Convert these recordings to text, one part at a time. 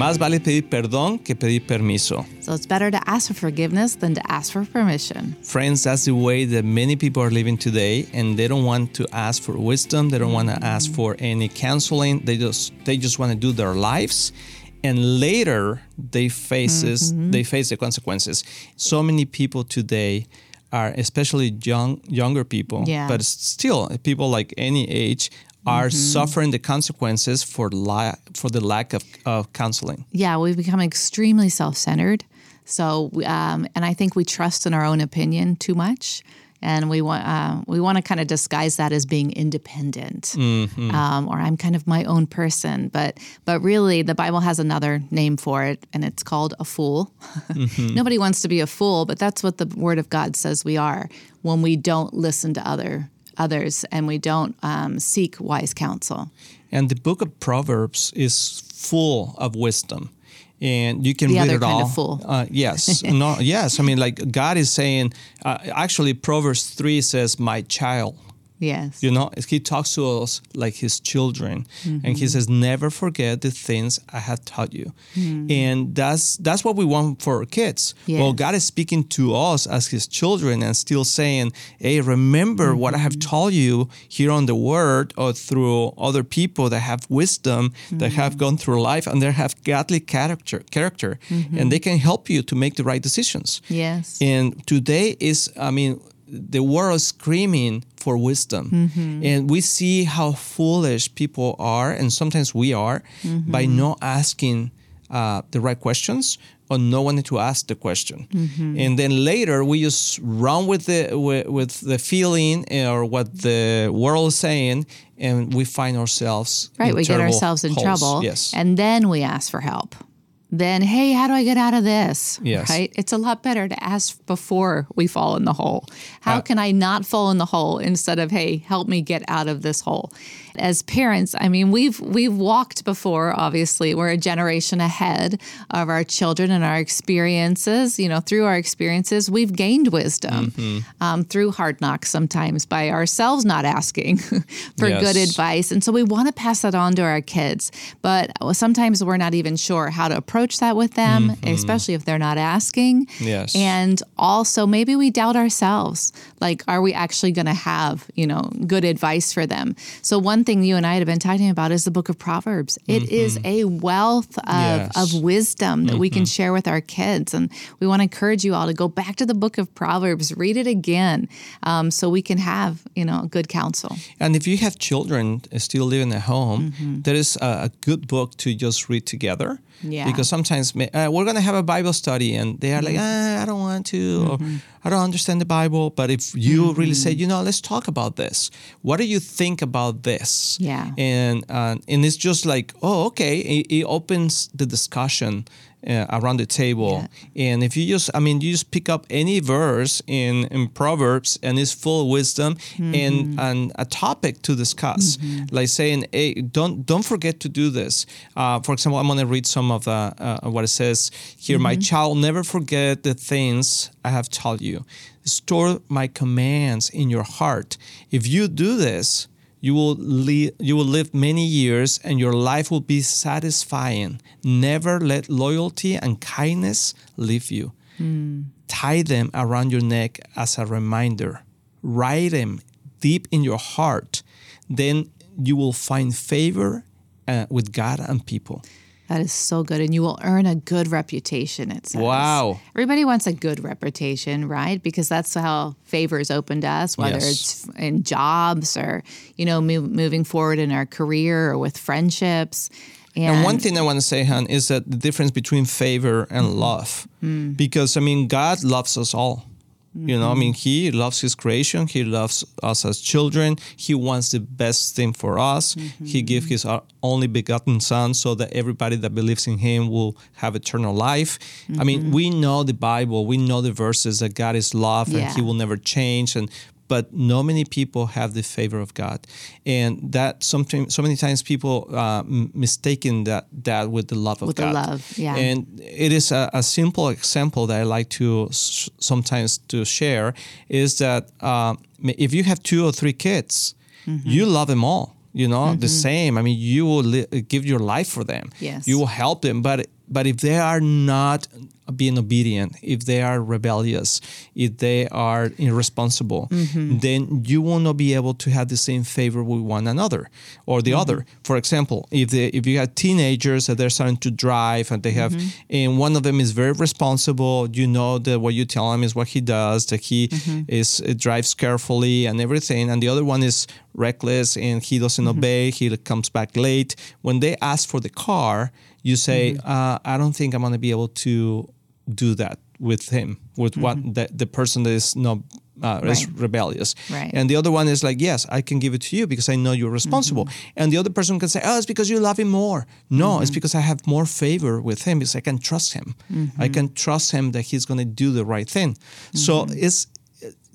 Más vale pedir perdón que pedir permiso. So it's better to ask for forgiveness than to ask for permission. Friends, that's the way that many people are living today, and they don't want to ask for wisdom. They don't want to ask mm-hmm. for any counseling. They just they just want to do their lives, and later they faces mm-hmm. they face the consequences. So many people today are, especially young younger people, Yeah. but still people like any age are suffering the consequences for la- for the lack of, of counseling. Yeah, we've become extremely self centered. So, um, and I think we trust in our own opinion too much. And we want uh, we want to kind of disguise that as being independent, um, or I'm kind of my own person. But but really, the Bible has another name for it, and it's called a fool. Nobody wants to be a fool, but that's what the Word of God says we are when we don't listen to other others and we don't um, seek wise counsel. And the book of Proverbs is full of wisdom. And you can The read it all. Uh, yes, no, yes. I mean, like God is saying. Uh, actually, Proverbs three says, "My child." Yes. You know, he talks to us like his children, and Mm-hmm. he says, "Never forget the things I have taught you." Mm. And that's that's what we want for our kids. Well, God is speaking to us as His children, and still saying, "Hey, remember what I have Mm-hmm. taught you here on the Word, or through other people that have wisdom, that have Mm-hmm. gone through life, and they have godly character, character, Mm-hmm. and they can help you to make the right decisions." Yes. And today is, I mean, the world screaming for wisdom. Mm-hmm. And we see how foolish people are, and sometimes we are, Mm-hmm. by not asking uh, the right questions or no wanting to ask the question. Mm-hmm. And then later we just run with the with, with the feeling or what the world is saying, and we find ourselves Right, in we get ourselves in holes. trouble. Yes. And then we ask for help. Then, hey, how do I get out of this? Yes. Right? It's a lot better to ask before we fall in the hole. How Uh, can I not fall in the hole instead of, hey, help me get out of this hole? As parents, I mean, we've we've walked before, obviously. We're a generation ahead of our children and our experiences. You know, through our experiences, we've gained wisdom Mm-hmm. um, through hard knocks sometimes by ourselves not asking for good advice. And so we want to pass that on to our kids. But sometimes we're not even sure how to approach that with them, especially if they're not asking. Mm-hmm. Yes. And also maybe we doubt ourselves. Like, are we actually going to have, you know, good advice for them? So one thing you and I have been talking about is the book of Proverbs. It is a wealth of, Mm-hmm. Yes. Mm-hmm. of wisdom that we can share with our kids. And we want to encourage you all to go back to the book of Proverbs, read it again, um, so we can have, you know, good counsel. And if you have children still living at home, there is a, a good book to just read together. Yeah. Because sometimes uh, we're going to have a Bible study and they are like, ah, I don't want to, or I don't understand the Bible. But if you really say, you know, let's talk about this. What do you think about this? Yeah. And uh, and it's just like, oh, okay. It, it opens the discussion uh, around the table. Yeah. And if you just, I mean, you just pick up any verse in, in Proverbs and it's full of wisdom and, and a topic to discuss. Like saying, hey, don't don't forget to do this. Uh, for example, I'm going to read some of the, uh, what it says here. My child, never forget the things I have taught you. Store my commands in your heart. If you do this, you will live you will live many years and your life will be satisfying. Never let loyalty and kindness leave you. Tie them around your neck as a reminder. Write them deep in your heart. Then you will find favor uh, with god and people That is so good. And you will earn a good reputation, it says. Wow. Everybody wants a good reputation, right? Because that's how favor is open to us, whether Yes. it's in jobs or, you know, move, moving forward in our career or with friendships. And, And one thing I want to say, Han, is that the difference between favor and love. Mm. Because, I mean, God loves us all. You know, I mean, mm-hmm. He loves His creation. He loves us as children. He wants the best thing for us. He mm-hmm. gave His only begotten Son so that everybody that believes in Him will have eternal life. I mean, mm-hmm. we know the Bible. We know the verses that God is love and He will never change. And but no many people have the favor of God, and that something so many times people uh, mistaken that that with the love of With the God. love, yeah. And it is a, a simple example that I like to s- sometimes to share is that uh, if you have two or three kids, Mm-hmm. you love them all. you know, the same. I mean, you will li- give your life for them. Yes. You will help them, but but if they are not being obedient, if they are rebellious, if they are irresponsible, mm-hmm. then you will not be able to have the same favor with one another or the mm-hmm. other. For example, if they, if you have teenagers that they're starting to drive and they have, mm-hmm. and one of them is very responsible, you know that what you tell him is what he does, that he is uh, drives carefully and everything, and the other one is reckless and he doesn't obey, he comes back late. When they ask for the car, you say, uh, I don't think I'm going to be able to do that with him, with what mm-hmm. the, the person that is not uh, is rebellious. Right. And the other one is like, yes, I can give it to you because I know you're responsible. Mm-hmm. And the other person can say, oh, it's because you love him more. No, it's mm-hmm. because I have more favor with him because I can trust him. I can trust him that he's going to do the right thing. So it's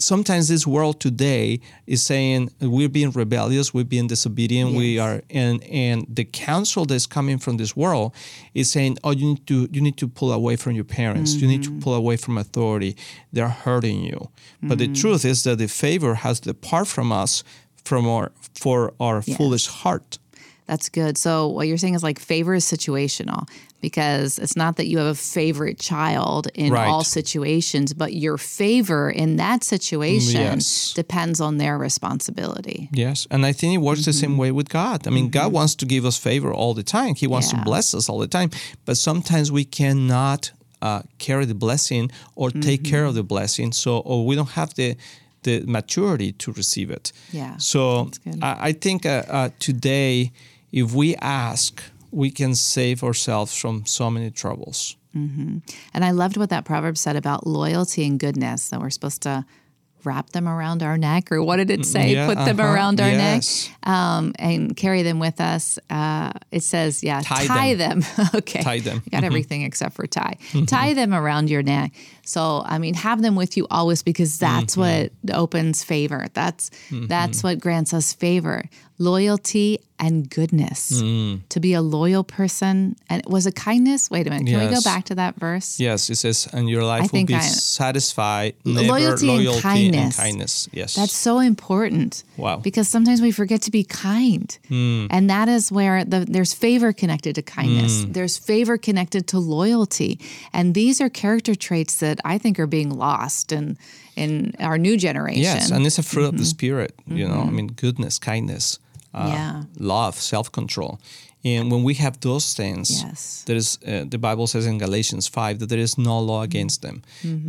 sometimes this world today is saying we're being rebellious, we're being disobedient, we are and and the counsel that's coming from this world is saying, oh, you need to you need to pull away from your parents, you need to mm-hmm. pull away from authority. They're hurting you. But the mm-hmm. truth is that the favor has departed from us from our for our foolish heart. That's good. So what you're saying is like favor is situational because it's not that you have a favorite child in Right. all situations, but your favor in that situation yes. depends on their responsibility. Yes, and I think it works the same way with God. I mean, God wants to give us favor all the time. He wants Yeah. to bless us all the time, but sometimes we cannot uh, carry the blessing or take care of the blessing, so or we don't have the the maturity to receive it. Yeah, So. I, I think uh, uh, today, if we ask, we can save ourselves from so many troubles. And I loved what that proverb said about loyalty and goodness that we're supposed to wrap them around our neck, or what did it say? Yeah, Put them uh-huh, around our yes. neck um, and carry them with us. Uh, it says, yeah, Tie tie, them. okay. Tie them. Got everything except for tie. tie them around your neck. So, I mean, have them with you always because that's what opens favor. That's that's what grants us favor. Loyalty and goodness. Mm. To be a loyal person. And was a kindness? Wait a minute. Can we go back to that verse? Yes, it says, and your life will be I- satisfied. Never Loyalty and loyalty kindness. kindness. Yes, That's so important. Wow. Because sometimes we forget to be kind. Mm. And that is where the, there's favor connected to kindness. Mm. There's favor connected to loyalty. And these are character traits that I think are being lost in, in our new generation. Yes, and it's a fruit of the mm-hmm. spirit. You know, I mm-hmm. mean, goodness, kindness, uh, Yeah. love, self-control, and when we have those things, Yes. there is uh, the Bible says in Galatians five that there is no law against them,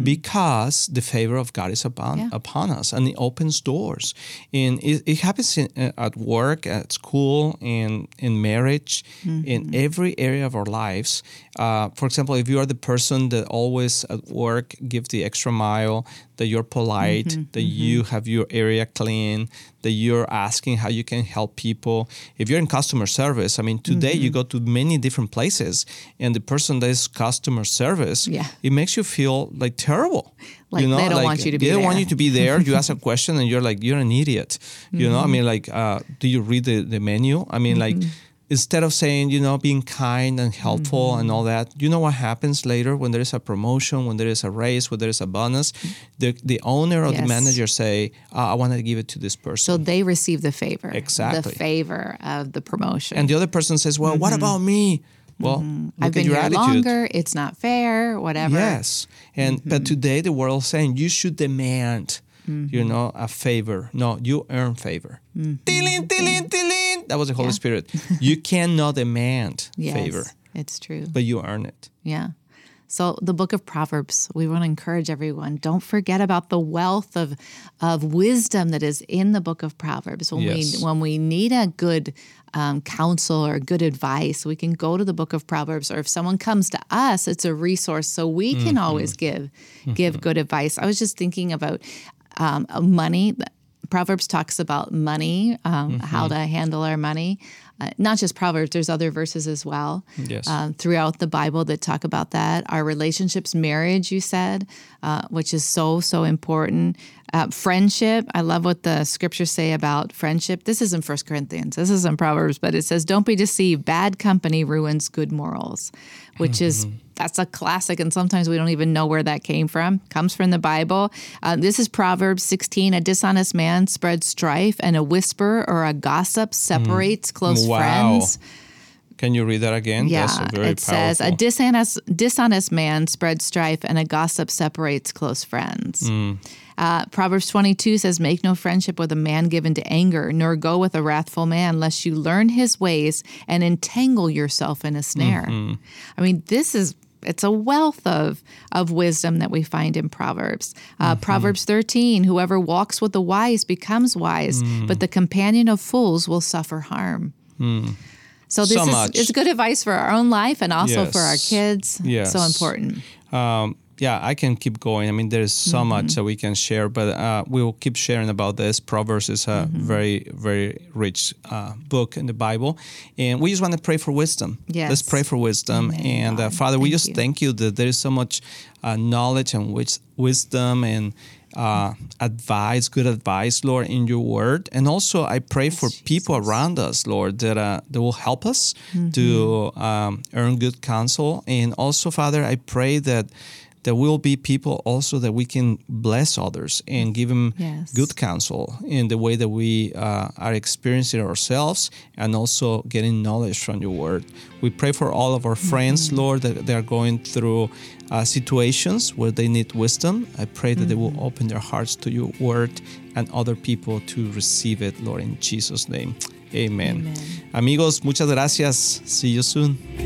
because the favor of God is upon Yeah. upon us, and it opens doors. And it, it happens in, uh, at work, at school, in, in marriage, in every area of our lives. Uh, for example, if you are the person that always at work give the extra mile, that you're polite, that you have your area clean, that you're asking how you can help people. If you're in customer service, I mean, today you mm-hmm. go to many different places, and the person that is customer service, Yeah. it makes you feel like terrible. Like they don't want you to be They don't want there. you to be there. You ask a question, and you're like, you're an idiot. You know, I mm-hmm. mean, like, uh, do you read the, the menu? I mean, like. Mm-hmm. Instead of saying, you know, being kind and helpful and mm-hmm. all that, you know what happens later when there is a promotion, when there is a raise, when there is a bonus? The, the owner or the manager say, uh, I want to give it to this person. So they receive the favor. Exactly. The favor of the promotion. and the other person says, well, what mm-hmm. about me? Mm-hmm. Well, Mm-hmm. I've been here attitude. longer. It's not fair, whatever. Yes, and but today the world is saying you should demand, you know, a favor. No, you earn favor. Tilin, tilin, tilin. That was the Holy Spirit. You cannot demand Yes, favor, It's true. but you earn it. Yeah. So the book of Proverbs, we want to encourage everyone. Don't forget about the wealth of of wisdom that is in the book of Proverbs. When Yes. we when we need a good um, counsel or good advice, we can go to the book of Proverbs. Or if someone comes to us, it's a resource, so we can always give give good advice. I was just thinking about um, money. Proverbs talks about money, um, how to handle our money. Uh, not just Proverbs, there's other verses as well Yes. um, throughout the Bible that talk about that. Our relationships, marriage, you said, uh, which is so, so important. Uh, friendship. I love what the scriptures say about friendship. This is in First Corinthians. This is in Proverbs, but it says, "Don't be deceived. Bad company ruins good morals," which is Mm-hmm. that's a classic, and sometimes we don't even know where that came from. Comes from the Bible. Uh, this is Proverbs 16. A dishonest man spreads strife, and a whisper or a gossip separates close Mm. Wow. friends. Can you read that again? Yeah, That's very it says a dishonest dishonest man spreads strife, and a gossip separates close friends. Mm. Uh, Proverbs twenty two says, "Make no friendship with a man given to anger, nor go with a wrathful man, lest you learn his ways and entangle yourself in a snare." Mm-hmm. I mean, this is. It's a wealth of, of wisdom that we find in Proverbs. Uh, Mm-hmm. Proverbs 13 Whoever walks with the wise becomes wise, Mm. but the companion of fools will suffer harm. So this So is much. it's good advice for our own life and also for our kids. Yes. So important. um, yeah, I can keep going. I mean, there's so Mm-hmm. much that we can share, but uh, we will keep sharing about this. Proverbs is a Mm-hmm. very, very rich uh, book in the Bible, and we just want to pray for wisdom. Yes. Let's pray for wisdom, Amen, and uh. Father, we just you. thank you that there is so much uh, knowledge and wis- wisdom and. Uh, advice, good advice, Lord, in your word. And also, I pray for people around us, Lord, that, uh, that will help us Mm-hmm. to um, earn good counsel. And also, Father, I pray that there will be people also that we can bless others and give them Yes. good counsel in the way that we uh, are experiencing ourselves and also getting knowledge from your word. We pray for all of our friends, Lord, that they are going through uh, situations where they need wisdom. I pray that they will open their hearts to your word and other people to receive it, Lord, in Jesus' name. Amen. Amen. Amigos, muchas gracias. See you soon.